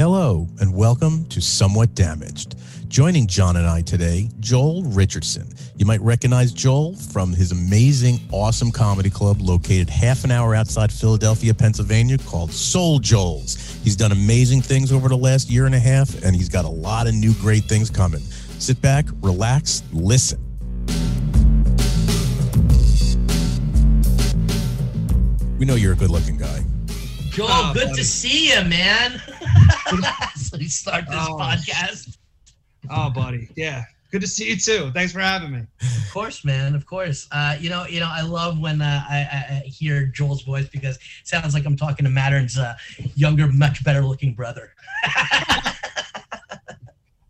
Hello, and welcome to Somewhat Damaged. Joining John and I today, Joel Richardson. You might recognize Joel from his amazing, awesome comedy club located half an hour outside Philadelphia, Pennsylvania, called Soul Joel's. He's done amazing things over the last year and a half, and he's got a lot of new great things coming. Sit back, relax, listen. We know you're a good looking guy. Joel, Oh, good buddy. to see you, man. so we start this Oh, podcast. Oh, buddy. Yeah. Good to see you too. Thanks for having me. Of course, man. Of course. Uh, you know, you know, I love when uh, I, I, hear Joel's voice because it sounds like I'm talking to Mattern's uh, younger, much better looking brother.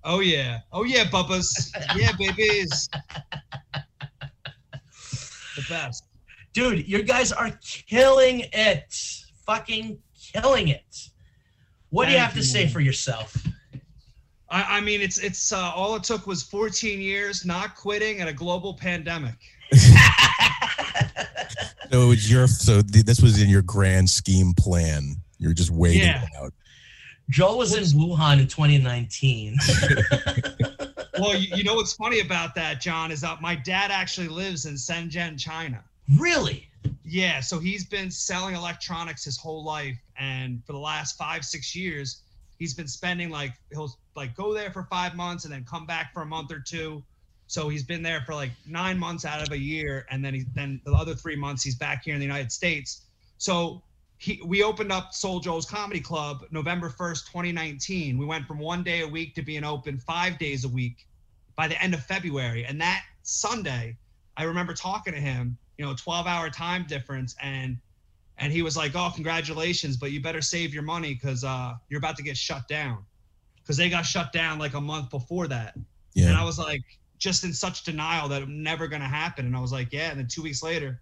Oh yeah. Oh yeah, Bubba's. Yeah, babies. The best. Dude, you guys are killing it. Fucking killing it. What do you have to say for yourself? I, I mean, it's it's uh, all it took was 14 years, not quitting, and a global pandemic. So it was your so th- this was in your grand scheme plan. You're just waiting Yeah. out. Joel was in Wuhan in 2019. Well, you, you know what's funny about that, John, is that my dad actually lives in Shenzhen, China. really? Yeah, so he's been selling electronics his whole life, and for the last five, six years, he's been spending like he'll like go there for five months and then come back for a month or two. So he's been there for like nine months out of a year, and then he then the other three months he's back here in the United States. So he we opened up Soul Joel's Comedy Club November first, 2019. We went from one day a week to being open five days a week by the end of February, and that Sunday, I remember talking to him you know 12 hour time difference and and he was like oh congratulations but you better save your money because uh you're about to get shut down. Because they got shut down like a month before that. Yeah. and i was like just in such denial that it was never going to happen. And i was like yeah. And then two weeks later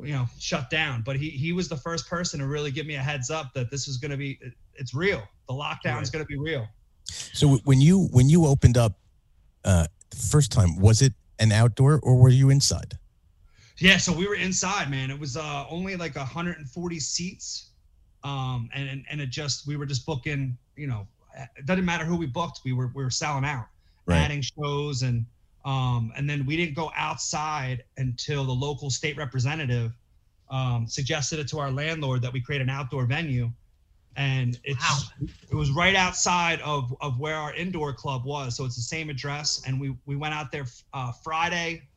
you know shut down. But he he was the first person to really give me a heads up that this was going to be it's real. The lockdown is going to be real. So when you when you opened up uh first time, was it an outdoor or were you inside? Yeah, so we were inside, man. It was uh, only like 140 seats, um, and, and and it just we were just booking. You know, it doesn't matter who we booked. We were we were selling out, Right. adding shows, and um, and then we didn't go outside until the local state representative um, suggested it to our landlord that we create an outdoor venue, and it's Wow. it was right outside of of where our indoor club was. So it's the same address, and we we went out there uh, Friday.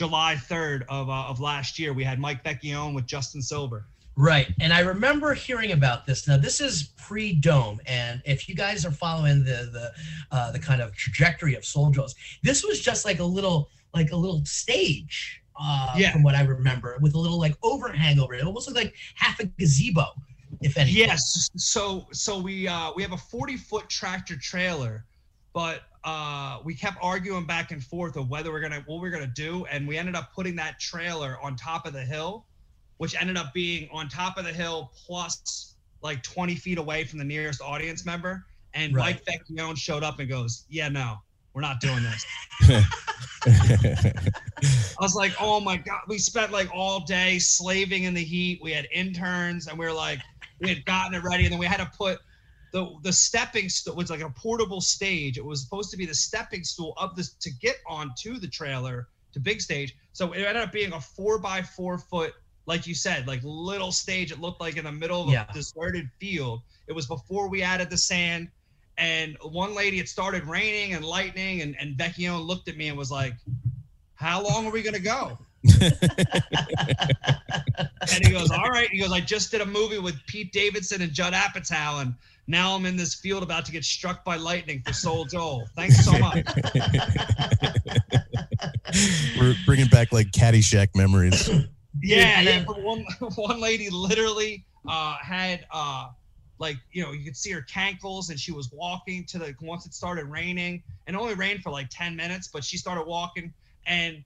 July 3rd of, uh, of last year, we had Mike Vecchione with Justin Silver. Right. And I remember hearing about this. Now this is pre-dome, and if you guys are following the the uh, the kind of trajectory of Soul Joel's, this was just like a little like a little stage. Uh, Yeah. From what I remember, with a little like overhang over it, it almost looked like half a gazebo, if anything. Yes. So so we uh, we have a 40 foot tractor trailer, but uh, we kept arguing back and forth of whether we're gonna what we're gonna do, and we ended up putting that trailer on top of the hill, which ended up being on top of the hill plus like 20 feet away from the nearest audience member. And Right. Mike Vecchione showed up and goes, "Yeah, no, we're not doing this." I was like, oh my god, we spent like all day slaving in the heat. We had interns, and we were like, we had gotten it ready, and then we had to put the the stepping stool was like a portable stage. It was supposed to be the stepping stool of this to get onto the trailer to big stage. So it ended up being a four by four foot, like you said, like little stage. It looked like in the middle of Yeah. a deserted field. It was before we added the sand. And one lady, it started raining and lightning, and, and Vecchione looked at me and was like, How long are we gonna go? And he goes, All right. He goes, I just did a movie with Pete Davidson and Judd Apatow, and now I'm in this field about to get struck by lightning for Soul Joel. Thanks so much. We're bringing back like Caddyshack memories. Yeah, and yeah. But one one lady literally uh, had uh, like you know you could see her cankles, and she was walking to the once it started raining, and only rained for like ten minutes, but she started walking, and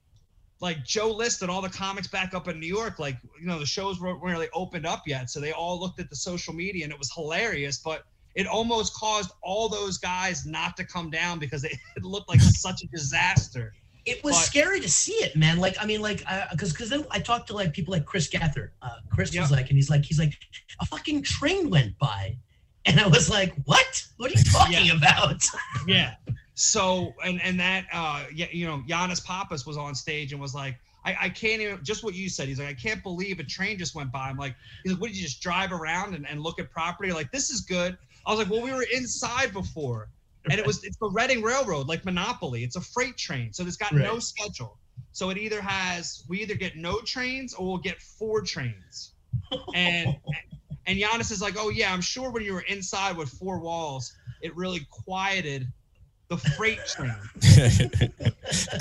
like Joe listed all the comics back up in New York, like you know the shows weren't really opened up yet, so they all looked at the social media, and it was hilarious, but. It almost caused all those guys not to come down because it, it looked like such a disaster. it was But- scary to see it, man. Like, I mean, like, because because then I talked to like people like Chris Gethard. Uh, Chris Yeah. was like, and he's like, he's like, a fucking train went by, And I was like, "What? What are you talking Yeah. about?" Yeah. So and and that uh yeah, you know, Yannis Pappas was on stage and was like, I, I can't even just what you said. He's like, I can't believe a train just went by. I'm like, he's like, what did you just drive around and, and look at property? Like, this is good. I was like, well, we were inside before. And it was it's the Reading Railroad, like Monopoly. It's a freight train. So it's got no schedule. So it either has we either get no trains or we'll get four trains. And and Yannis is like, oh yeah, I'm sure when you were inside with four walls, it really quieted the freight train.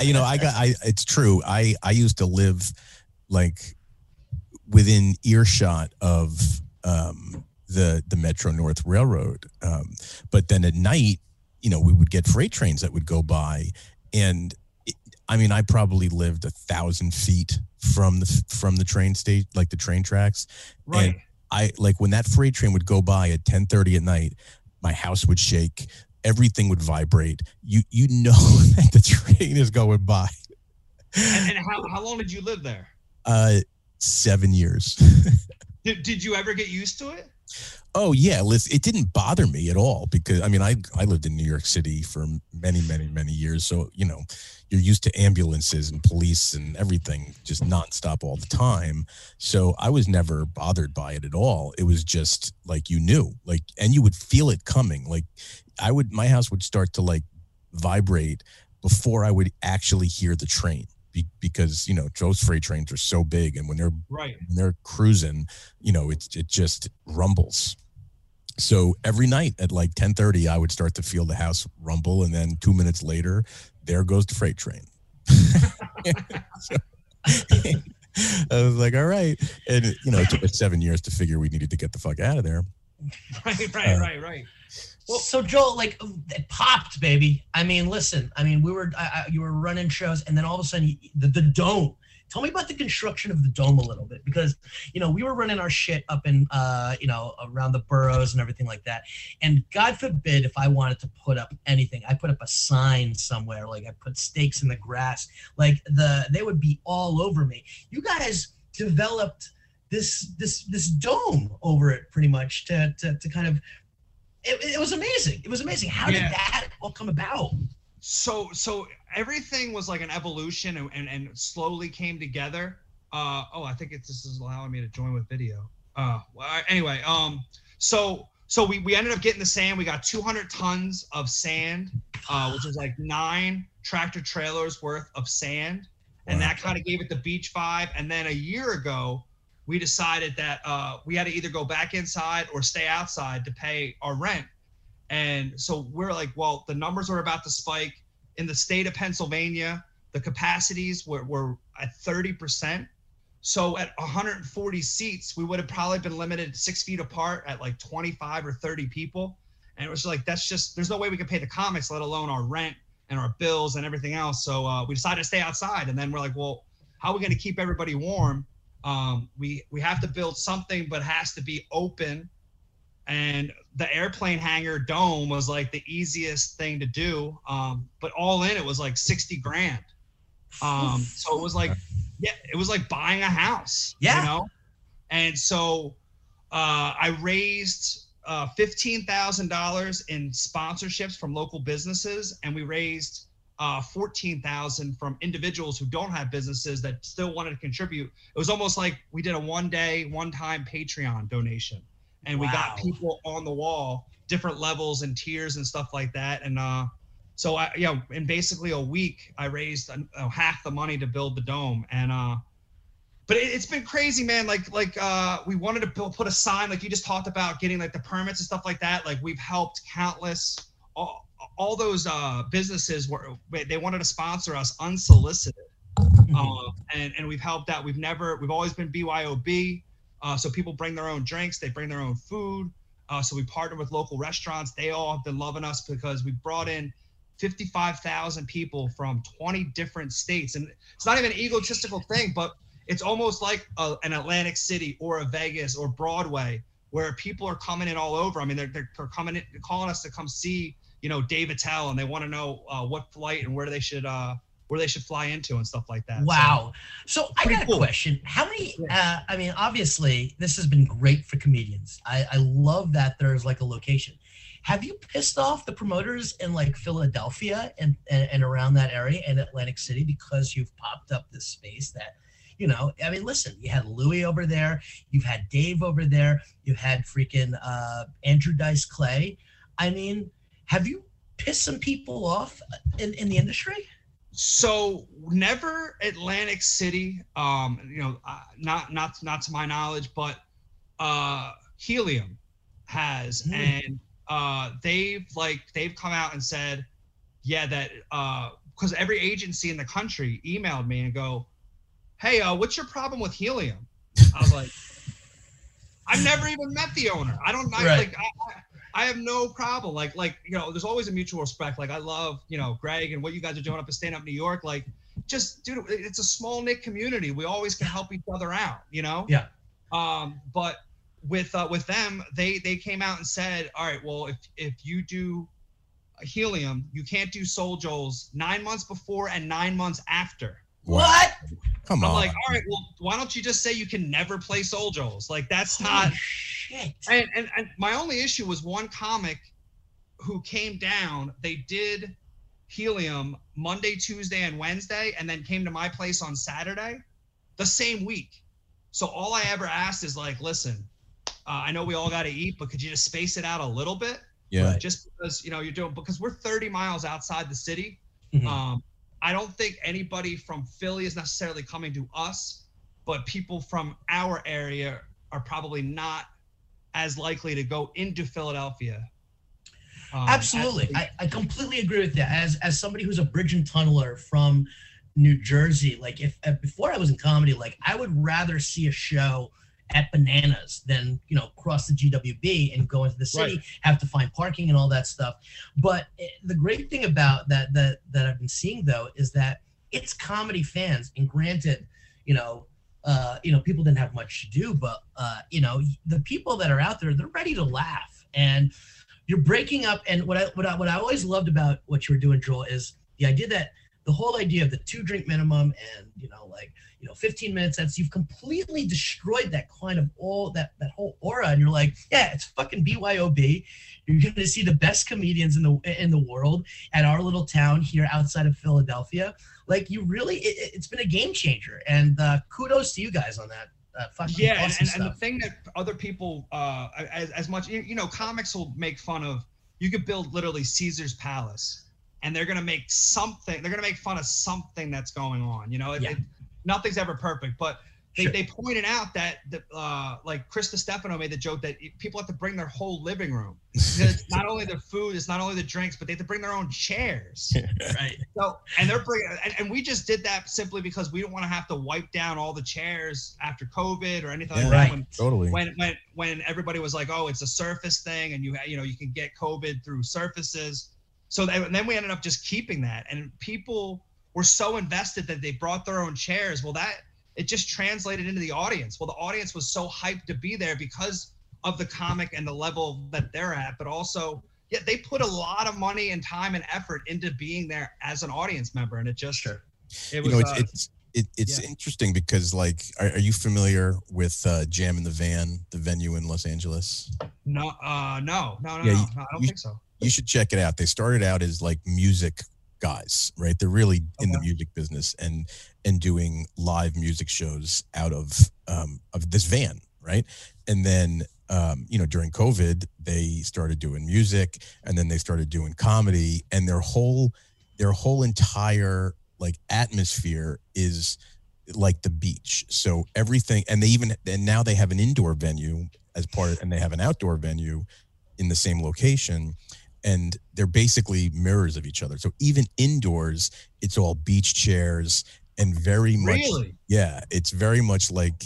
you know, I got. I. It's true. I. I used to live like within earshot of um, the the Metro North Railroad, um, but then at night, you know, we would get freight trains that would go by, and it, I mean, I probably lived a thousand feet from the from the train state, like the train tracks. Right. I like when that freight train would go by at 10:30 at night, my house would shake, everything would vibrate. You you know that the train is going by. and, and how, how long did you live there? Uh 7 years. Did, did you ever get used to it? Oh yeah, listen, it didn't bother me at all because I mean I I lived in New York City for many many many years, so you know you're used to ambulances and police and everything just nonstop all the time. So I was never bothered by it at all. It was just like you knew, like, and you would feel it coming. Like I would, my house would start to like vibrate before I would actually hear the train. Be, because you know those freight trains are so big, and when they're Right. when they're cruising, you know, it it just rumbles. So every night at like 10:30, I would start to feel the house rumble, and then two minutes later, there goes the freight train. So, I was like, all right, and you know, it took us seven years to figure we needed to get the fuck out of there. Right, right, Uh, right, right. Well, so Joel, like it popped, baby. I mean, listen. I mean, we were I, I, you were running shows, and then all of a sudden, you- the, the dome. Tell me about the construction of the dome a little bit, because you know we were running our shit up in uh, you know around the boroughs and everything like that. And God forbid if I wanted to put up anything, I put up a sign somewhere, like I put stakes in the grass, like the they would be all over me. You guys developed this this this dome over it pretty much to to, to kind of it, it was amazing. It was amazing. How Yeah. did that all come about? So, so everything was like an evolution and, and, and slowly came together. Uh, oh, I think it's, this is allowing me to join with video. Uh, well, anyway, um, so, so we, we ended up getting the sand. We got 200 tons of sand, uh, which is like nine tractor trailers worth of sand. And Wow. that kind of gave it the beach vibe. And then a year ago, we decided that uh, we had to either go back inside or stay outside to pay our rent. And so we're like, well, the numbers are about to spike in the state of Pennsylvania. The capacities were, were at 30%. So at 140 seats, we would have probably been limited six feet apart at like 25 or 30 people. And it was like, that's just, there's no way we could pay the comics, let alone our rent and our bills and everything else. So uh, we decided to stay outside. And then we're like, well, how are we going to keep everybody warm? Um, we we have to build something, but has to be open. And the airplane hangar dome was like the easiest thing to do. Um, but all in, it was like sixty grand. Um, so it was like, yeah, it was like buying a house. Yeah. You know. And so uh, I raised uh, fifteen thousand dollars in sponsorships from local businesses, and we raised uh, fourteen thousand from individuals who don't have businesses that still wanted to contribute. It was almost like we did a one-day, one-time Patreon donation, and we got people on the wall, different levels and tiers and stuff like that. And uh, so I, yeah, in basically a week, I raised uh, half the money to build the dome, and uh, but it, it's been crazy, man. Like like uh, we wanted to build, put a sign, like you just talked about getting like the permits and stuff like that. Like we've helped countless all, all those uh, businesses were they wanted to sponsor us unsolicited, uh, and and we've helped out. We've never we've always been BYOB. Uh, so people bring their own drinks, they bring their own food. Uh, so we partner with local restaurants. They all have been loving us because we brought in 55,000 people from 20 different states. And it's not even an egotistical thing, but it's almost like a, an Atlantic City or a Vegas or Broadway where people are coming in all over. I mean, they're, they're, they're coming in, calling us to come see, you know, Dave Attell and they want to know uh, what flight and where they should, uh, where they should fly into and stuff like that. Wow. So, I Pretty got a question. How many? Uh, I mean, obviously, this has been great for comedians. I, I love that there's like a location. Have you pissed off the promoters in like Philadelphia and, and, and around that area and Atlantic City because you've popped up this space that, you know, I mean, listen, you had Louis over there, you've had Dave over there, you had freaking uh, Andrew Dice Clay. I mean, have you pissed some people off in, in the industry? So never Atlantic City. Um, you know, uh, not not not to my knowledge, but uh, Helium has, Hmm. and uh, they've like they've come out and said, yeah, that because every agency in the country emailed me and go, hey, uh, what's your problem with Helium? I was like, I've never even met the owner. I don't I, Right. like. I, I, I have no problem. Like, like you know, there's always a mutual respect. Like, I love you know Greg and what you guys are doing up in stand up New York. Like, just dude, it's a small knit community. We always can help each other out. You know. Yeah. Um, but with uh, with them, they they came out and said, all right, well, if if you do helium, you can't do Soul Joel's nine months before and nine months after. Wow. What? Come I'm on. like, all right, well, why don't you just say you can never play Soul Joel's? Like, that's Holy not. shit. And, and and my only issue was one comic who came down. They did helium Monday, Tuesday, and Wednesday, and then came to my place on Saturday, the same week. So all I ever asked is like, listen, uh, I know we all got to eat, but could you just space it out a little bit? yeah. Just because you know you're doing because we're 30 miles outside the city. Mhm. Um, I don't think anybody from Philly is necessarily coming to us, but people from our area are probably not as likely to go into Philadelphia. Um, Absolutely. I, I completely agree with that. As as somebody who's a bridge and tunneler from New Jersey, like if before I was in comedy, like I would rather see a show at Bananas than you know cross the GWB and go into the city, have to find parking and all that stuff. But the great thing about that that that I've been seeing though is that it's comedy fans, and granted, you know. Uh, you know, people didn't have much to do, but uh, you know, the people that are out there, they're ready to laugh. And you're breaking up and what I, what I what I always loved about what you were doing Joel is the idea that the whole idea of the two drink minimum and you know like you know 15 minutes that's you've completely destroyed that kind of all that that whole aura and you're like yeah it's fucking BYOB you're going to see the best comedians in the in the world at our little town here outside of Philadelphia. Like you really it, it's been a game changer and uh, kudos to you guys on that uh, yeah, and, awesome and, and the thing that other people, uh, as, as much, you, you know, comics will make fun of. You could build literally Caesar's Palace, and they're gonna make something. They're gonna make fun of something that's going on. You know, it, Yeah. it- nothing's ever perfect, but they, Sure. they pointed out that the, uh, like Chris Stefano made the joke that people have to bring their whole living room. Because it's not only the food, it's not only the drinks, but they have to bring their own chairs. right So, and they're bringing, and, and we just did that simply because we don't want to have to wipe down all the chairs after COVID or anything Yeah. like that. Right. When, totally. when, when, when everybody was like, oh, it's a surface thing, and you, you know, you can get COVID through surfaces. So then, and then we ended up just keeping that, and people were so invested that they brought their own chairs. Well, that it just translated into the audience. Well, the audience was so hyped to be there because of the comic and the level that they're at, but also yeah, they put a lot of money and time and effort into being there as an audience member, and it just Sure. it you know, it's uh, it's it, it's yeah. interesting because like, are, are you familiar with uh, Jam in the Van, the venue in Los Angeles? no, uh, no, no, no, Yeah, no, you- no, I don't you- think so. You should check it out. They started out as like music guys, right? They're really in the music business and and doing live music shows out of um, of this van, right? And then um, you know during COVID they started doing music, and then they started doing comedy, and their whole their whole entire like atmosphere is like the beach. So everything, and they even and now they have an indoor venue as part, and they have an outdoor venue in the same location and they're basically mirrors of each other. So even indoors, it's all beach chairs and very much Really? yeah, it's very much like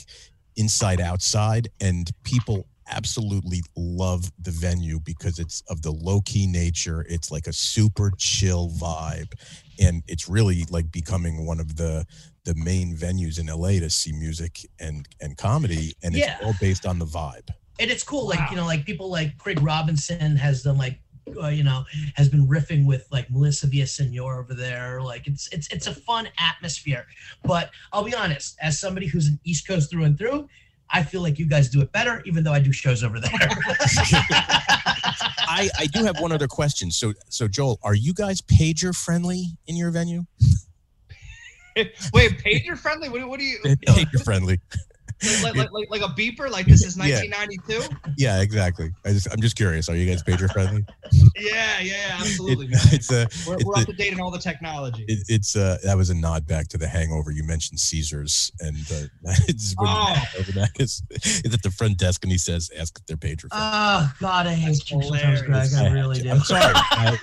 inside outside and people absolutely love the venue because it's of the low key nature. It's like a super chill vibe and it's really like becoming one of the the main venues in LA to see music and and comedy and it's Yeah. all based on the vibe. and it's cool like you know like people like craig robinson has done like uh, you know, has been riffing with like Melissa Villasenor over there. Like it's it's it's a fun atmosphere. But I'll be honest, as somebody who's an East Coast through and through, I feel like you guys do it better, even though I do shows over there. I, I do have one other question. So so Joel, are you guys pager friendly in your venue? Wait, pager friendly? What, what do you? Pager friendly. Like, like, like, like, a beeper? Like this is 1992? Yeah, exactly. I just I'm just curious. Are you guys pager friendly? Yeah, yeah, absolutely. man. it's a We're, it's we're a- up to date in all the technology. it, it's uh that was a nod back to the hangover you mentioned caesars and uh, it's when Oh. over that is, is at the front desk and he says ask if they're pager friendly oh God, I hate That's you sometimes, Greg. I really do. i'm sorry I,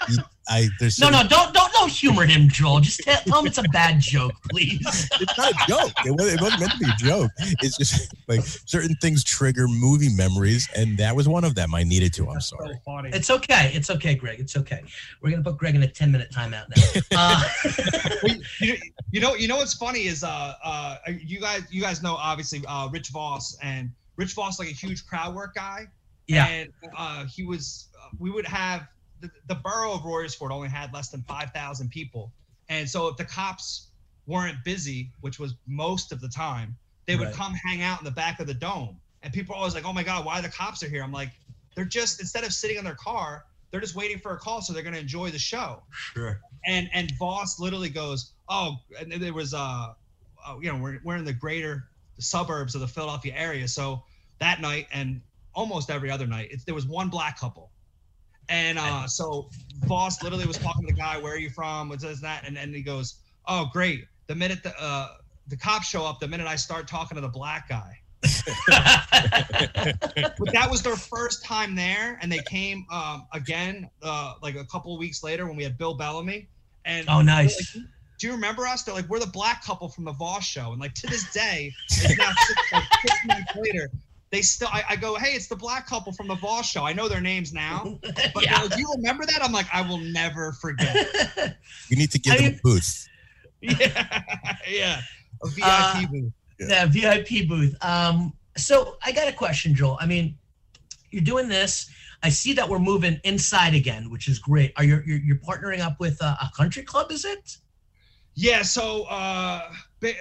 I there's No, certain- no, don't don't don't humor him, Joel. Just tell, tell him it's a bad joke, please. it's not a joke it wasn't, it wasn't meant to be a joke it's just like certain things trigger movie memories and that was one of them i needed to i'm That's so sorry. It's okay. It's okay, Greg. It's okay. We're gonna put Greg in a ten minute timeout now. Uh, you, you know, you know what's funny is uh, uh, you guys, you guys know obviously uh, Rich Voss and Rich Voss like a huge crowd work guy. yeah. And uh, he was, uh, we would have the, the borough of Royersford only had less than five thousand people, and so if the cops weren't busy, which was most of the time, they would Right. come hang out in the back of the dome, and people are always like, "Oh my God, why the cops are here?" I'm like, they're just instead of sitting in their car, they're just waiting for a call, so they're gonna enjoy the show Sure. and and Voss literally goes, oh, and there was uh, uh you know, we're we're in the greater suburbs of the Philadelphia area, so that night and almost every other night, it's, there was one black couple, and uh, so Voss literally was talking to the guy, where are you from? What does that? And then he goes, oh, great. The minute the uh, the cops show up, the minute I start talking to the black guy. But that was their first time there, and they came um, again uh, like a couple of weeks later when we had Bill Bellamy. And oh, nice. do you remember us? They're like, we're the black couple from the Voss show. And like to this day, it's now six, like, six months later, they still, I, I go, hey, it's the black couple from the Voss show. I know their names now. But yeah. like, do you remember that? I'm like, I will never forget. you need to give I them mean- a booth yeah. Yeah. A VIP Uh, booth. yeah, VIP booth. Um, so I got a question, Joel. I mean, you're doing this. I see that we're moving inside again, which is great. Are you you're, you're partnering up with a, a country club? Is it? Yeah. So, uh, ba-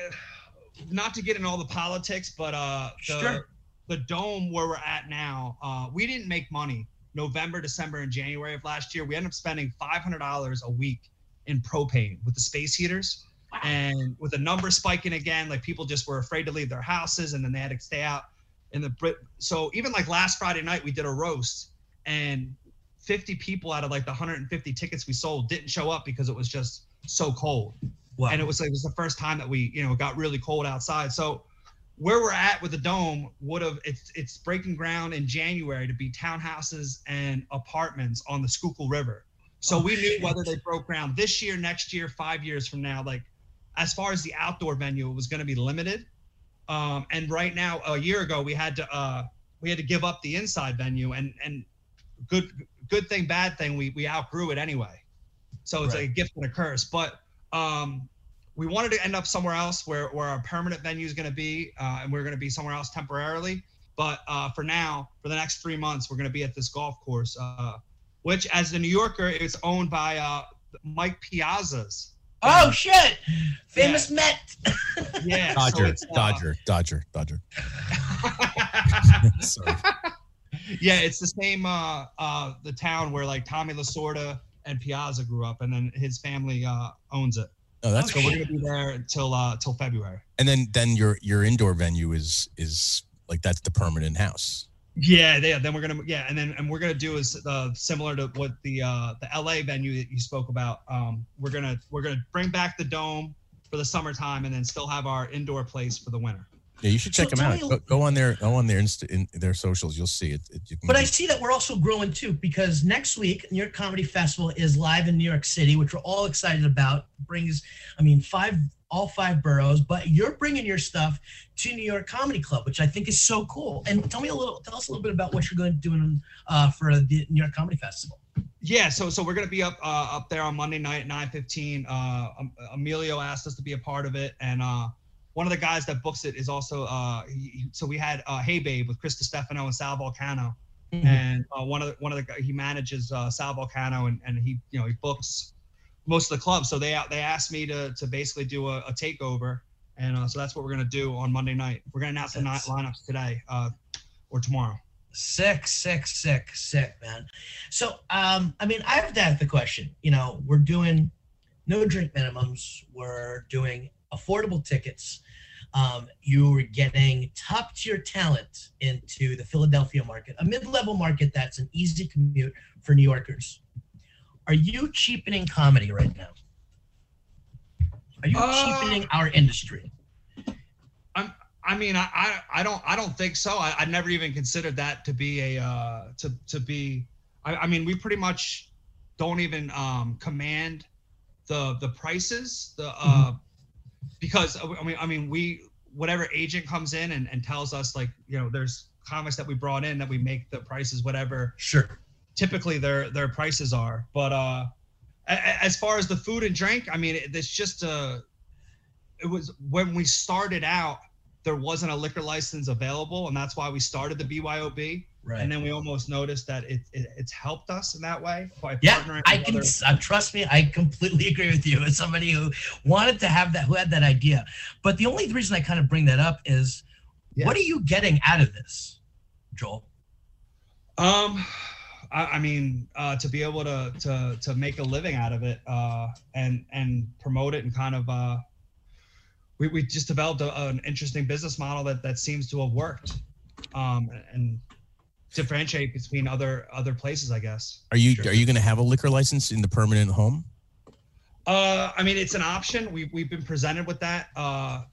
not to get in all the politics, but uh, the, Sure. The dome where we're at now, uh, we didn't make money November, December, and January of last year. We ended up spending $500 a week in propane with the space heaters. and with the numbers spiking again, like people just were afraid to leave their houses, and then they had to stay out in the Brit. So even like last Friday night, we did a roast, and 50 people out of like the 150 tickets we sold didn't show up because it was just so cold, Wow. and it was like it was the first time that we you know got really cold outside. So where we're at with the dome would have it's it's breaking ground in January to be townhouses and apartments on the Schuylkill River. So Oh, we knew shit. whether they broke ground this year, next year, five years from now. Like as far as the outdoor venue, it was going to be limited. Um, and right now, a year ago, we had to uh, we had to give up the inside venue, and and good good thing, bad thing, we we outgrew it anyway. So it's Right. like a gift and a curse. But um, we wanted to end up somewhere else where where our permanent venue is going to be, uh, and we're going to be somewhere else temporarily. But uh, for now, for the next three months, we're going to be at this golf course, uh, which, as a New Yorker, is owned by uh, Mike Piazza's. oh shit! Famous Met. Yeah, dodger it's, uh, dodger dodger dodger sorry yeah, it's the same uh uh the town where like Tommy Lasorda and Piazza grew up and then his family uh owns it. Oh that's So cool we're gonna be there until uh till February. and then then your your indoor venue is is like that's the permanent house Yeah, yeah. Then we're gonna yeah, and then and we're gonna do is uh similar to what the uh the LA venue that you spoke about. Um we're gonna we're gonna bring back the dome for the summertime and then still have our indoor place for the winter. Yeah you should check So them out me- go, go on their go on their insta in their socials you'll see it, it you can But I see that we're also growing too because next week New York Comedy Festival is live in New York City, which we're all excited about. Brings, I mean, five all five boroughs, but you're bringing your stuff to New York Comedy Club, which I think is so cool. And tell me a little, tell us a little bit about what you're going to do in, uh, for the New York Comedy Festival. Yeah, so so we're gonna be up uh, up there on Monday night at nine fifteen. Uh, um, Emilio asked us to be a part of it, and uh, one of the guys that books it is also uh, he, so we had uh, Hey Babe with Chris Stefano and Sal Vulcano mm-hmm. and uh, one of the, one of the he manages uh, Sal Vulcano and, and he you know he books most of the clubs. So they they asked me to to basically do a, a takeover, and uh, so that's what we're gonna do on Monday night. We're gonna announce that's... the lineups today uh, or tomorrow. Sick, sick, sick, sick, man. So, um, I mean, I have to ask the question. You know, we're doing no drink minimums. We're doing affordable tickets. Um, you are getting top tier talent into the Philadelphia market, a mid level market that's an easy commute for New Yorkers. Are you cheapening comedy right now? Are you uh, cheapening our industry? I'm. I mean, I, I, I don't I don't think so. I, I never even considered that to be a uh, to to be. I, I mean, we pretty much don't even um, command the the prices the uh, mm-hmm. Because I mean I mean we whatever agent comes in and, and tells us like you know there's comics that we brought in that we make the prices whatever sure typically their their prices are. But uh, as far as the food and drink, I mean, it's just a. Uh, it was when we started out, there wasn't a liquor license available, and that's why we started the BYOB. Right. And then we almost noticed that it, it it's helped us in that way by yeah, partnering. I can other- uh, trust me. I completely agree with you. As somebody who wanted to have that, who had that idea, but the only reason I kind of bring that up is, what are you getting out of this, Joel? Um, I, I mean, uh, to be able to to to make a living out of it uh, and and promote it and kind of uh, we we just developed a, an interesting business model that that seems to have worked um, and differentiate between other other places, I guess. Are you sure. are you going to have a liquor license in the permanent home? Uh, I mean, it's an option. We we've been presented with that uh,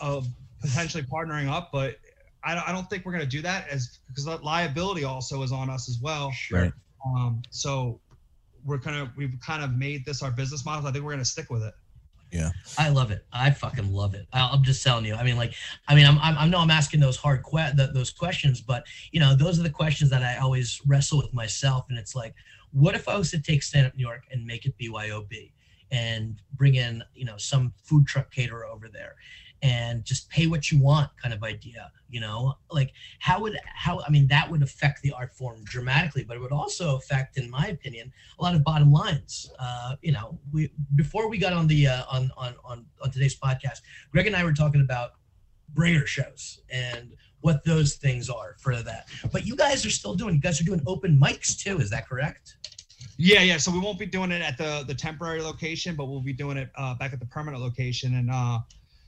of potentially partnering up, but I don't, I don't think we're going to do that as because that liability also is on us as well. Sure. Um, so we're kind of we've kind of made this our business model. I think we're going to stick with it. Yeah. I love it. I fucking love it. I'm just telling you. I mean, like, I mean, I'm, I'm I know I'm asking those hard que- those questions, but you know, those are the questions that I always wrestle with myself. And it's like, what if I was to take Stand Up New York and make it BYOB and bring in, you know, some food truck caterer over there and just pay what you want kind of idea you know like how would how i mean that would affect the art form dramatically but it would also affect in my opinion a lot of bottom lines uh you know we before we got on the uh, on on on on today's podcast greg and i were talking about bringer shows and what those things are for that but you guys are still doing you guys are doing open mics too is that correct yeah, yeah. So we won't be doing it at the the temporary location, but we'll be doing it uh, back at the permanent location. And uh,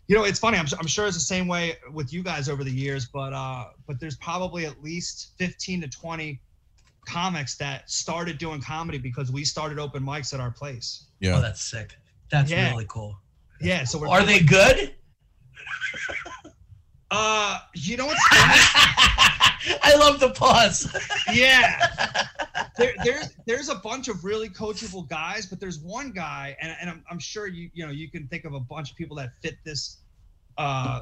you know, it's funny. I'm, I'm sure it's the same way with you guys over the years, but uh, but there's probably at least 15 to 20 comics that started doing comedy because we started open mics at our place. Yeah, oh, that's sick. That's yeah. really cool. Yeah. So are they good? Uh, you know what's funny? I love the pause. yeah. There, there's there's a bunch of really coachable guys, but there's one guy, and, and I'm, I'm sure you you know you can think of a bunch of people that fit this uh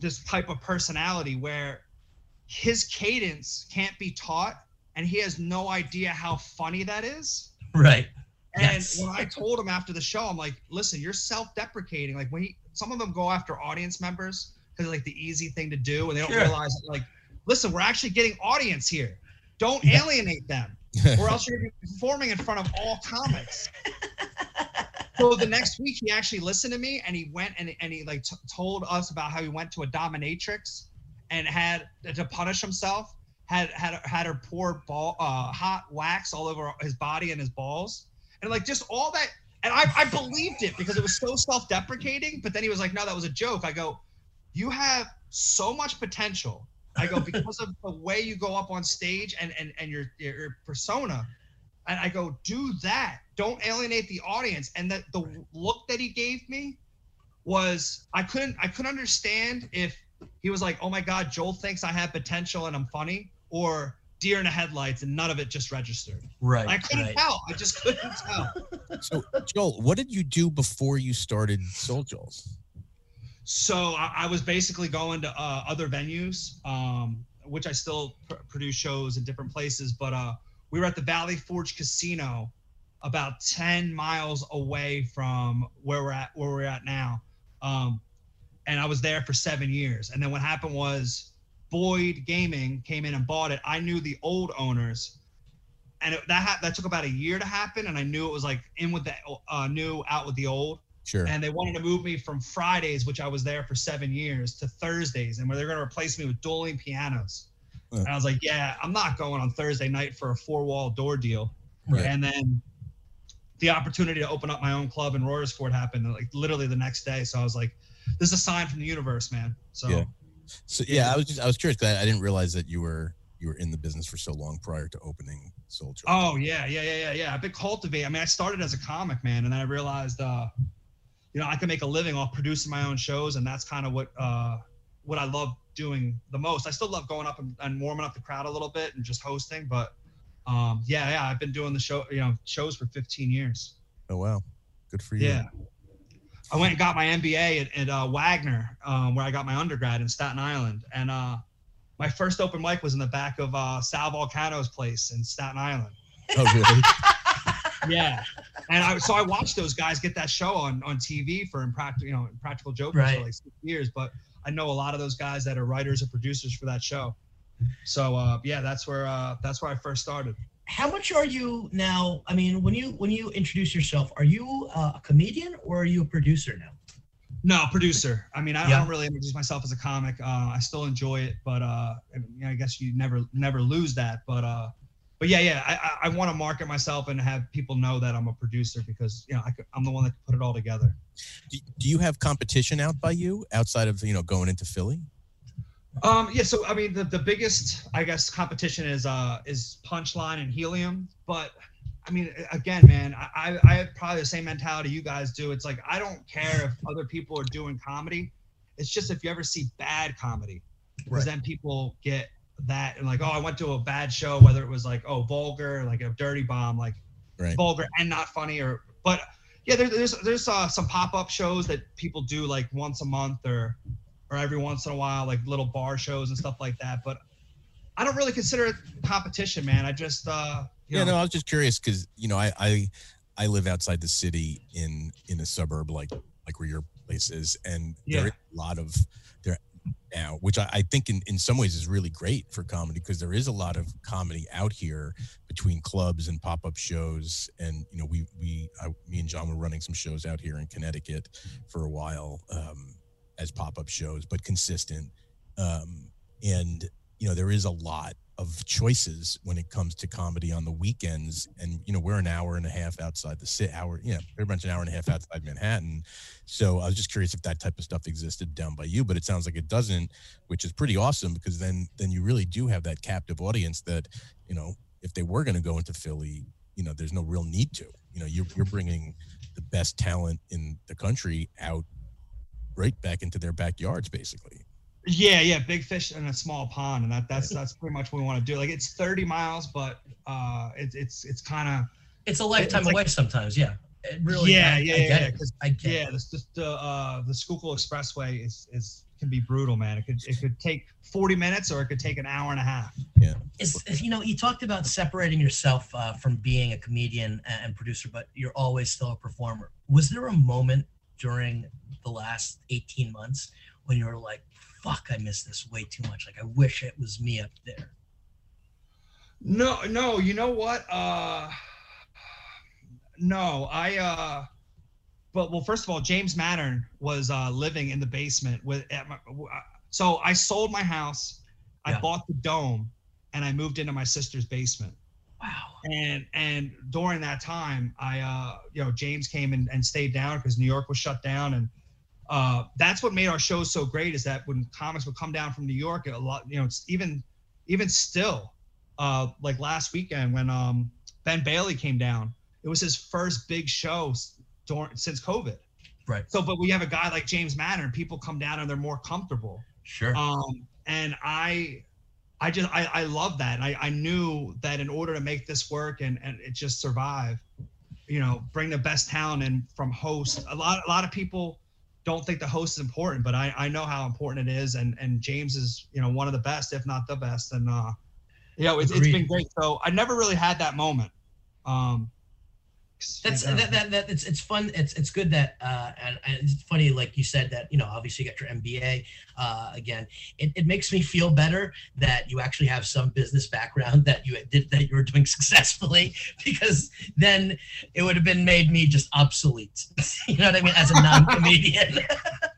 this type of personality where his cadence can't be taught, and he has no idea how funny that is. Right. And yes. when I told him after the show, I'm like, listen, you're self-deprecating. Like when he, some of them go after audience members because like the easy thing to do, and they don't sure. realize like, listen, we're actually getting audience here. Don't yeah. alienate them, or else you're performing in front of all comics. so the next week, he actually listened to me, and he went and and he like t- told us about how he went to a dominatrix and had to punish himself. Had had had her pour ball uh, hot wax all over his body and his balls, and like just all that. And I, I believed it because it was so self-deprecating. But then he was like, "No, that was a joke." I go, you have so much potential. I go because of the way you go up on stage and and and your your persona. And I go, do that. Don't alienate the audience. And that the look that he gave me was I couldn't I couldn't understand if he was like, oh my God, Joel thinks I have potential and I'm funny, or deer in the headlights and none of it just registered. Right. I couldn't right. tell. I just couldn't tell. So Joel, what did you do before you started Soul Joels? So I, I was basically going to uh, other venues, um, which I still pr- produce shows in different places. But uh, we were at the Valley Forge Casino, about ten miles away from where we're at, where we're at now. Um, and I was there for seven years. And then what happened was Boyd Gaming came in and bought it, I knew the old owners, and it, that ha- that took about a year to happen, and I knew it was like in with the uh, new, out with the old. Sure. And they wanted to move me from Fridays, which I was there for seven years, to Thursdays, and where they're going to replace me with dueling pianos. Huh. And I was like, yeah, I'm not going on Thursday night for a four wall door deal. Right. And then the opportunity to open up my own club in Royersford happened like literally the next day. So I was like, this is a sign from the universe, man. So Yeah. So yeah, I was just I was curious because I, I didn't realize that you were you were in the business for so long prior to opening Soul. Oh yeah, yeah, yeah, yeah, yeah. I've been cultivating. I mean, I started as a comic man, and then I realized, uh, you know, I can make a living off producing my own shows, and that's kind of what uh, what I love doing the most. I still love going up and, and warming up the crowd a little bit and just hosting, but um, yeah, yeah, I've been doing the show, you know, shows for 15 years. Oh wow, good for you. Yeah. I went and got my MBA at, at uh, Wagner, um, where I got my undergrad in Staten Island, and uh, my first open mic was in the back of uh, Sal Vulcano's place in Staten Island. Oh really? Yeah, and I so I watched those guys get that show on on TV for impractical, you know, impractical jokers Right. for like six years. But I know a lot of those guys that are writers or producers for that show. So uh, yeah, that's where uh, that's where I first started. How much are you now? I mean, when you when you introduce yourself, are you uh, a comedian or are you a producer now? No, producer. I mean, I, I Yeah. don't really introduce myself as a comic. Uh, I still enjoy it, but uh, I, mean, I guess you never never lose that. But uh, but yeah, yeah, I I, I want to market myself and have people know that I'm a producer because you know I, could- I'm the one that can put it all together. do, do you have competition out by you outside of you know going into Philly? Um, yeah, so I mean, the, the biggest, I guess, competition is uh is Punchline and Helium, but I mean, again, man, I I I have probably the same mentality you guys do. It's like I don't care if other people are doing comedy. It's just if you ever see bad comedy, because Right. then people get that and like, oh, I went to a bad show, whether it was like, oh, vulgar, like a dirty bomb, like Right. vulgar and not funny, or but yeah, there, there's there's uh, some pop up shows that people do like once a month or or every once in a while, like little bar shows and stuff like that. But I don't really consider it competition, man. I just uh, you Yeah, know, no, I was just curious because you know I, I I live outside the city in in a suburb like like where your place is, and there Yeah. is a lot of there now, which I, I think in in some ways is really great for comedy because there is a lot of comedy out here between clubs and pop up shows, and you know we we I, me and John were running some shows out here in Connecticut for a while um, as pop up shows, but consistent, um, and you know there is a lot of choices when it comes to comedy on the weekends. And you know we're an hour and a half outside the city hour yeah you know, pretty much an hour and a half outside manhattan. So i was just curious if that type of stuff existed down by you but it sounds like it doesn't which is pretty awesome because then then you really do have that captive audience that you know if they were going to go into philly you know there's no real need to. You know you're, you're bringing the best talent in the country out right back into their backyards basically yeah, yeah, big fish in a small pond, and that that's that's pretty much what we want to do. Like it's 30 miles, but uh, it's it's it's kind of It's a lifetime It's like- away sometimes. Yeah, it really. yeah, I, yeah, I yeah, get yeah, it. 'cause- I get yeah. it. This just the uh, the Schuylkill Expressway is is can be brutal, man. It could it could take 40 minutes or it could take an hour and a half. Yeah. Is you know you talked about separating yourself uh, from being a comedian and, and producer, but you're always still a performer. Was there a moment during the last 18 months when you were like, "Fuck, I miss this way too much. Like I wish it was me up there." No, no, you know what? Uh no, I uh but well first of all, James Mattern was uh living in the basement with at my uh, so I sold my house, I Yeah. bought the dome and I moved into my sister's basement. Wow. And and during that time, I uh you know, James came and, and stayed down because New York was shut down and uh, that's what made our show so great is that when comics would come down from New York, a lot, you know, it's even, even still, uh, like last weekend when um, Ben Bailey came down, it was his first big show during, since COVID. Right. So, but we have a guy like James Mattern, people come down and they're more comfortable. Sure. Um, and I, I just, I, I love that. And I, I knew that in order to make this work and, and it just survive, you know, bring the best talent in from host. A lot, a lot of people don't think the host is important, but I, I know how important it is. And, and James is, you know, one of the best, if not the best. And, uh, you know, it's, it's been great. So I never really had that moment. Um, That's that, that, that it's it's fun. It's it's good that uh and, and it's funny like you said that you know obviously you got your MBA uh again. It, it makes me feel better that you actually have some business background that you did that you were doing successfully because then it would have been made me just obsolete. you know what I mean as a non-comedian.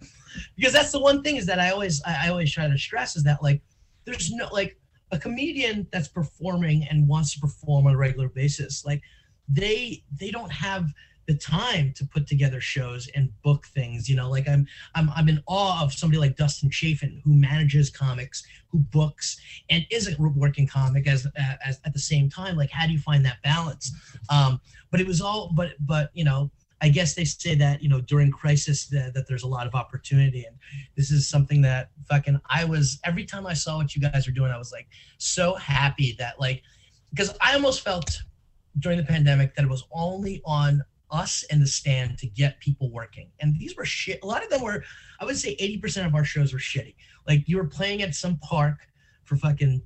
because that's the one thing is that I always I always try to stress is that like there's no like a comedian that's performing and wants to perform on a regular basis like they they don't have the time to put together shows and book things you know like i'm i'm, I'm in awe of somebody like dustin chafin who manages comics who books and is a working comic as, as at the same time. Like how do you find that balance? Um but it was all but but you know I guess they say that you know during crisis that, that, there's a lot of opportunity, and this is something that fucking I was every time I saw what you guys were doing, I was like so happy that like because I almost felt during the pandemic that it was only on us and the stand to get people working. And these were shit. A lot of them were, I would say 80% of our shows were shitty. Like you were playing at some park for fucking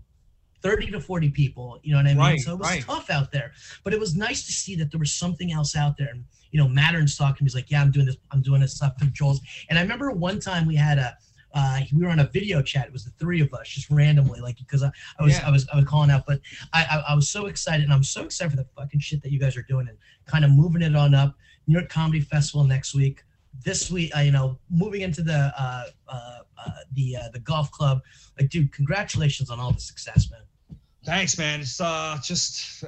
30 to 40 people. You know what I mean? Right, so it was right. tough out there. But it was nice to see that there was something else out there. And, you know, Mattern's talking to me. He's like, yeah, I'm doing this. I'm doing this stuff for Joel's. And I remember one time we had a, uh, we were on a video chat. It was the three of us, just randomly, like because I, I was yeah. I was I was calling out, but I, I, I was so excited, and I'm so excited for the fucking shit that you guys are doing and kind of moving it on up. New York Comedy Festival next week. This week, uh, you know, moving into the uh, uh, uh the uh, the golf club. Like, dude, congratulations on all the success, man. Thanks, man. It's uh just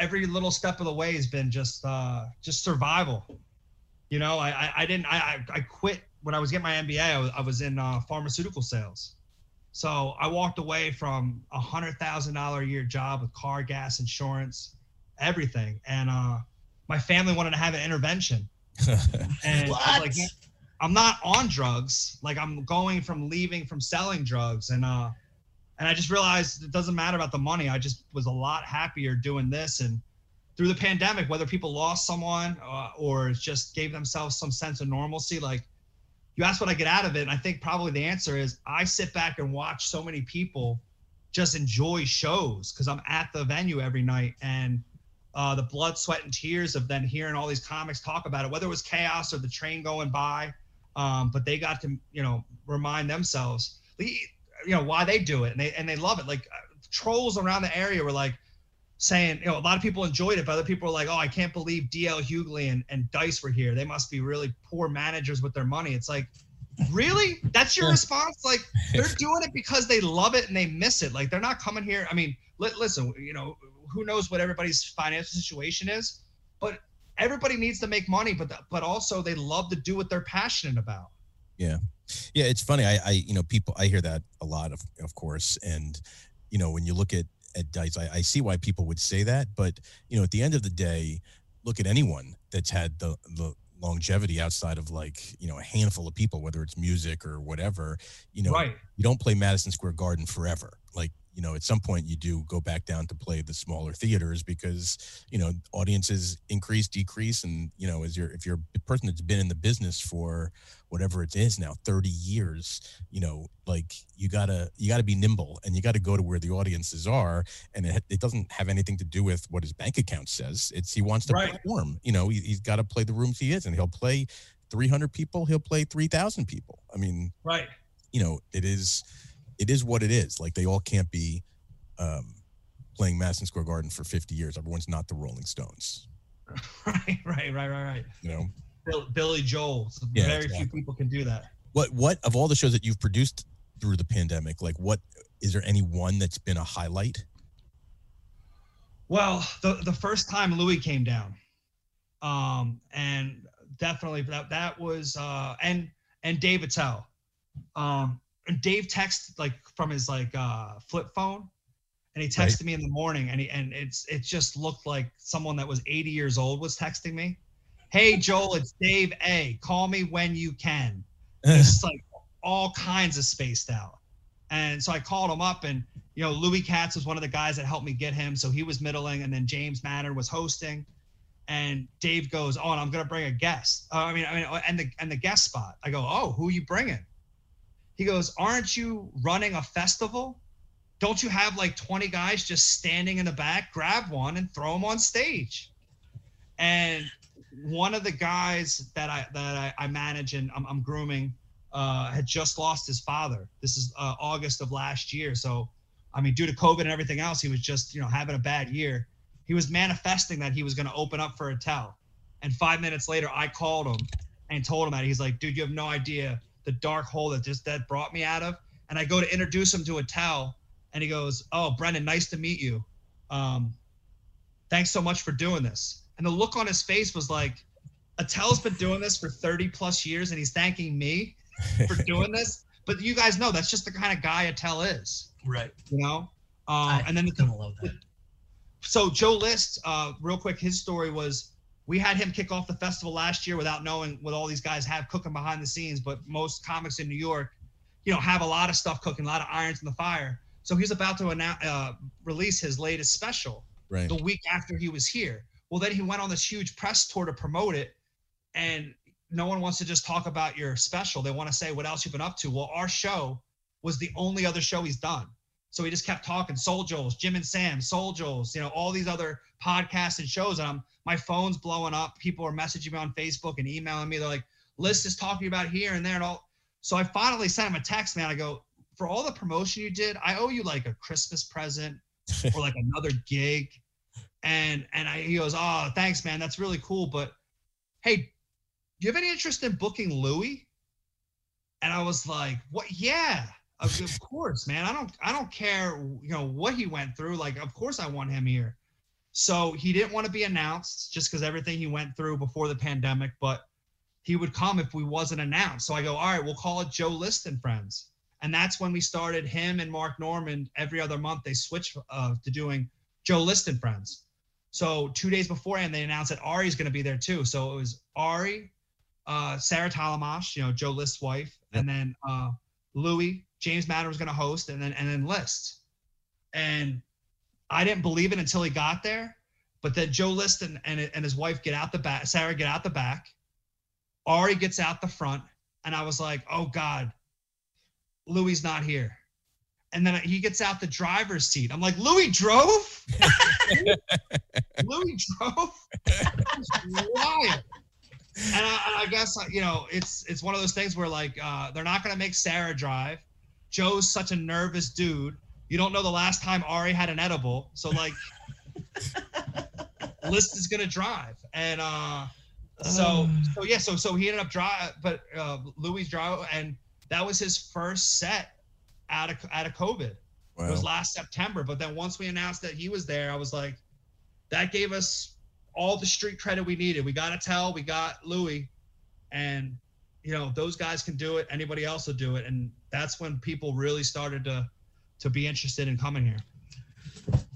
every little step of the way has been just uh just survival. You know, I I, I didn't I I quit when I was getting my MBA, I was, I was in uh, pharmaceutical sales. So I walked away from a hundred thousand dollar a year job with car, gas, insurance, everything, and uh, my family wanted to have an intervention. and like, I'm not on drugs. Like I'm going from leaving from selling drugs, and uh, and I just realized it doesn't matter about the money. I just was a lot happier doing this, and through the pandemic, whether people lost someone uh, or just gave themselves some sense of normalcy, like you asked what I get out of it. And I think probably the answer is I sit back and watch so many people just enjoy shows because I'm at the venue every night and uh, the blood, sweat, and tears of then hearing all these comics talk about it, whether it was chaos or the train going by. Um, but they got to, you know, remind themselves, you know, why they do it and they and they love it. Like uh, trolls around the area were like, saying, you know, a lot of people enjoyed it, but other people were like, oh, I can't believe DL Hughley and, and Dice were here. They must be really poor managers with their money. It's like, really? That's your response? Like, they're doing it because they love it and they miss it. Like, they're not coming here. I mean, li- listen, you know, who knows what everybody's financial situation is, but everybody needs to make money, but the, but also they love to do what they're passionate about. Yeah. Yeah, it's funny. I, I, you know, people, I hear that a lot, of, of course. And, you know, when you look at at Dice. I, I see why people would say that, but you know, at the end of the day, look at anyone that's had the the longevity outside of like you know a handful of people whether it's music or whatever you know right. you don't play madison square garden forever like you know at some point you do go back down to play the smaller theaters because you know audiences increase decrease and you know as you're if you're a person that's been in the business for whatever it is now 30 years you know like you gotta you gotta be nimble and you gotta go to where the audiences are and it, it doesn't have anything to do with what his bank account says. It's he wants to right. perform you know he, he's got to play the rooms he is and he'll play 300 people he'll play 3000 people. I mean right. you know it is it is what it is. Like they all can't be um, playing Madison Square Garden for 50 years. Everyone's not the Rolling Stones. right, right, right, right, right. You know, Bill, Billy Joel. Yeah, very exactly. few people can do that. What what of all the shows that you've produced through the pandemic, like what is there any one that's been a highlight? Well, the the first time Louis came down, um, and definitely that that was uh, and and Dave Attell. Um, and Dave texted like from his like uh flip phone and he texted right. me in the morning and he and it's it just looked like someone that was 80 years old was texting me. Hey Joel, it's Dave A. Call me when you can. Just like all kinds of spaced out. And so I called him up and you know, Louis Katz was one of the guys that helped me get him. So he was middling and then James Mattern was hosting. And Dave goes, Oh, and I'm gonna bring a guest. Uh, I mean, I mean, and the and the guest spot. I go, Oh, who are you bringing? He goes, Aren't you running a festival? Don't you have like 20 guys just standing in the back? Grab one and throw them on stage. and one of the guys that I that I, I manage and I'm, I'm grooming uh, had just lost his father. This is uh, August of last year. So, I mean, due to COVID and everything else, he was just you know having a bad year. He was manifesting that he was going to open up for Attell, and five minutes later, I called him and told him that he's like, dude, you have no idea the dark hole that just that brought me out of. And I go to introduce him to Attell, and he goes, "Oh, Brendan, nice to meet you. Um, thanks so much for doing this." And the look on his face was like, Attell's been doing this for 30 plus years, and he's thanking me for doing this. But you guys know that's just the kind of guy Attell is, Right. you know. Um, and then the, gonna love that. so Joe List, uh, real quick, his story was we had him kick off the festival last year without knowing what all these guys have cooking behind the scenes. But most comics in New York, you know, have a lot of stuff cooking, a lot of irons in the fire. So he's about to announce, uh, release his latest special Right. the week after he was here. Well, then he went on this huge press tour to promote it, and no one wants to just talk about your special. They want to say what else you've been up to. Well, our show was the only other show he's done. So he just kept talking Soul Joel's, Jim and Sam, Soul Joel's, you know, all these other podcasts and shows. And I'm my phone's blowing up. People are messaging me on Facebook and emailing me. They're like, List is talking about here and there and all. So I finally sent him a text, man. I go, for all the promotion you did, I owe you like a Christmas present or like another gig. And and I, he goes, oh, thanks, man. That's really cool. But hey, do you have any interest in booking Louis? And I was like, what? Yeah, of, of course, man. I don't I don't care, you know, what he went through. Like, of course I want him here. So he didn't want to be announced just because everything he went through before the pandemic, but he would come if we wasn't announced. So I go, all right, we'll call it Joe List and Friends. And that's when we started him and Mark Normand every other month. They switched uh, to doing Joe List and Friends. So two days beforehand, they announced that Ari's going to be there too. So it was Ari, uh, Sarah Tollemache, you know, Joe List's wife, and then uh, Louis, James Mattern was going to host, and then and then List. And I didn't believe it until he got there. But then Joe List and, and, and his wife get out the back, Sarah get out the back. Ari gets out the front. And I was like, oh God, Louis not here. And then he gets out the driver's seat. I'm like, Louis drove? Louis drove? Wild. And I, I guess you know it's it's one of those things where like uh, they're not gonna make Sarah drive. Joe's such a nervous dude. You don't know the last time Ari had an edible, so like, List is gonna drive, and uh, so so yeah, so so he ended up drive, but uh, Louis drive, and that was his first set out of out of COVID. It was last September, but then once we announced that he was there, I was like, that gave us all the street credit we needed. We got Attell, we got Louis, and you know those guys can do it. Anybody else will do it, and that's when people really started to to be interested in coming here.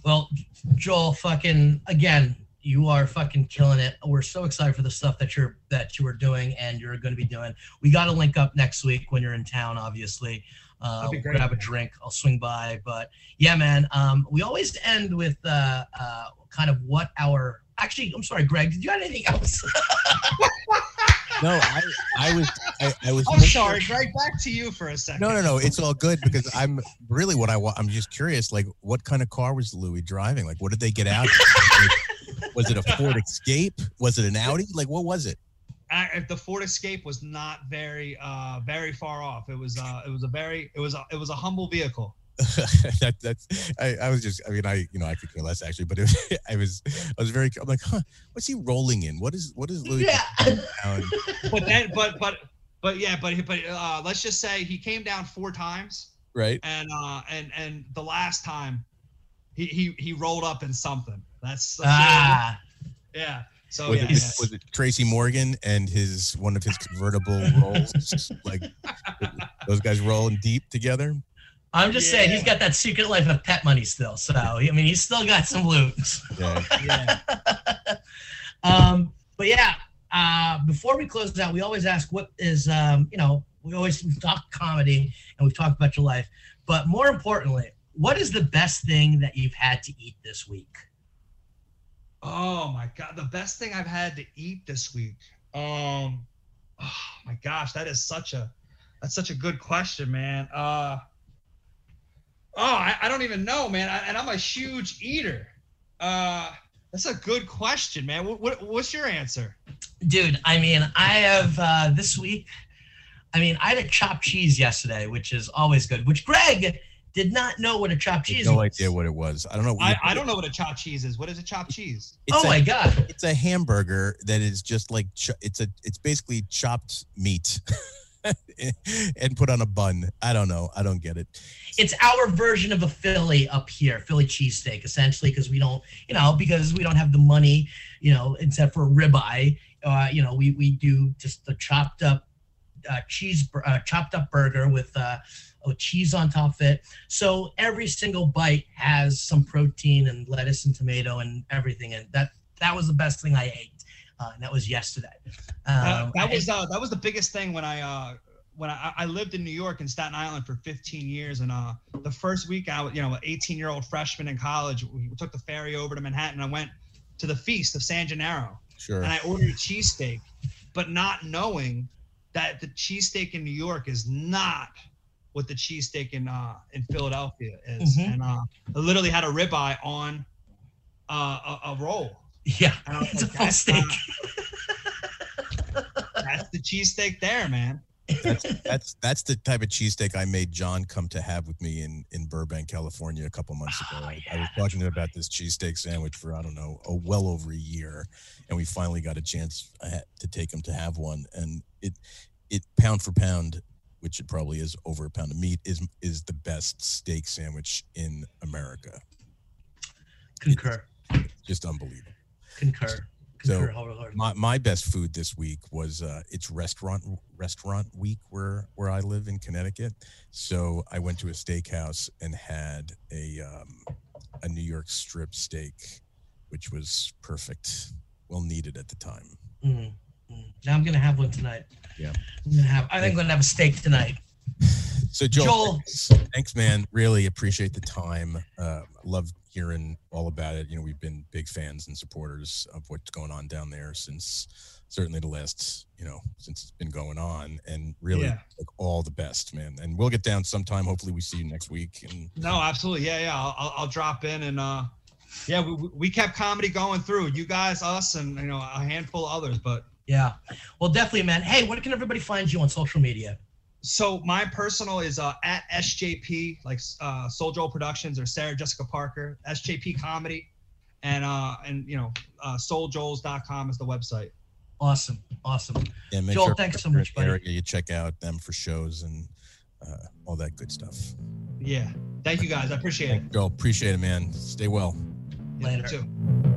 Well, Joel, fucking again, you are fucking killing it. We're so excited for the stuff that you're that you are doing and you're going to be doing. We got to link up next week when you're in town, obviously. Uh, That'd be great. grab a drink. I'll swing by. But yeah, man, um, we always end with uh, uh, kind of what our. Actually, I'm sorry, Greg. Did you have anything else? No, I, I was, I, I was. I'm sorry, Greg. Back to you for a second. No, no, no. It's all good because I'm really what I want. I'm just curious. Like, what kind of car was Louis driving? Like, what did they get out? Was it a Ford Escape? Was it an Audi? Like, what was it? I, the Ford Escape was not very uh very far off. It was uh it was a very it was a, it was a humble vehicle. that, that's. I, I was just. I mean, I you know I could care less actually, but it, was- I was I was very. I'm like, huh? What's he rolling in? What is what is Louis? yeah. down? But then but but but yeah, but but uh let's just say he came down four times Right. and uh and and the last time he he he rolled up in something. That's, that's ah, yeah. So Was, yeah, it, yeah. was it Tracy Morgan and his one of his convertible rolls? like those guys rolling deep together. I'm just saying he's got that secret life of pet money still. So I mean, he's still got some loot. Yeah. yeah. um, but yeah, uh, before we close out, we always ask what is, um, you know, we always talk comedy and we've talked about your life, but more importantly, what is the best thing that you've had to eat this week? Oh my god, the best thing I've had to eat this week. Um oh my gosh, that is such a that's such a good question, man. Uh oh, I, I don't even know, man. I, and I'm a huge eater. Uh That's a good question, man. What, what what's your answer? Dude, I mean, I have uh, this week. I mean, I had a chopped cheese yesterday, which is always good. Which Greg did not know what a chopped cheese. Is. No was. idea what it was. I don't know. I, I don't know what a chopped cheese is. What is a chopped cheese? It's oh a, my god! It's a hamburger that is just like ch- it's a it's basically chopped meat and put on a bun. I don't know. I don't get it. It's our version of a Philly up here, Philly cheesesteak, essentially, because we don't, you know, because we don't have the money, you know, except for ribeye. Uh, you know, we we do just the chopped up uh, cheese, uh, chopped up burger with uh, with cheese on top of it. So every single bite has some protein and lettuce and tomato and everything, and that that was the best thing I ate. Uh, and that was yesterday. Um, Uh, that was uh, that was the biggest thing when I uh, when I, I lived in New York in Staten Island for 15 years, and uh, the first week I was you know an 18 year old freshman in college, we took the ferry over to Manhattan. I went to the feast of San Gennaro, Sure. and I ordered a cheesesteak, but not knowing that the cheesesteak in New York is not what the cheesesteak in uh, in Philadelphia is, Mhm. and uh, I literally had a ribeye on uh, a, a roll. Yeah, And I was it's a full that's steak. not- That's the cheesesteak there, man. that's that's that's the type of cheesesteak I made John come to have with me in in Burbank, California, a couple months ago. Oh, I, I was talking to him about this cheesesteak sandwich for I don't know, a well over a year, and we finally got a chance uh, to take him to have one. And it it pound for pound, which it probably is over a pound of meat, is is the best steak sandwich in America. Concur. Just unbelievable. Concur. So, Concur. hold on, hold on. My my best food this week was uh it's restaurant restaurant week where where I live in Connecticut. So I went to a steakhouse and had a um a New York strip steak, which was perfect. Well needed at the time. Mm, mm. Now I'm gonna have one tonight. Yeah. I'm gonna have. I think I'm gonna have a steak tonight. So Joel, Joel. Thanks, thanks, man. Really appreciate the time. Uh, love hearing all about it. You know, we've been big fans and supporters of what's going on down there since certainly the last, you know, since it's been going on. And really, Yeah. like all the best, man. And we'll get down sometime. Hopefully, we see you next week. And No, absolutely. Yeah, yeah. I'll, I'll, I'll drop in and uh, yeah, we, we- we kept comedy going through. You guys, us, and you know a handful of others. But Yeah. Well, definitely, man. Hey, where can everybody find you on social media? So my personal is uh, at SJP, like uh, Soul Joel Productions or Sarah Jessica Parker, SJP Comedy, and uh, and you know uh, souljoels.com is the website. Awesome. Awesome. yeah, make Joel, sure thanks so much, in buddy. area, you check out them for shows and uh, all that good stuff. Yeah. Thank you guys. I appreciate it. Joel, appreciate it, man. Stay well. Yeah, you Later. too.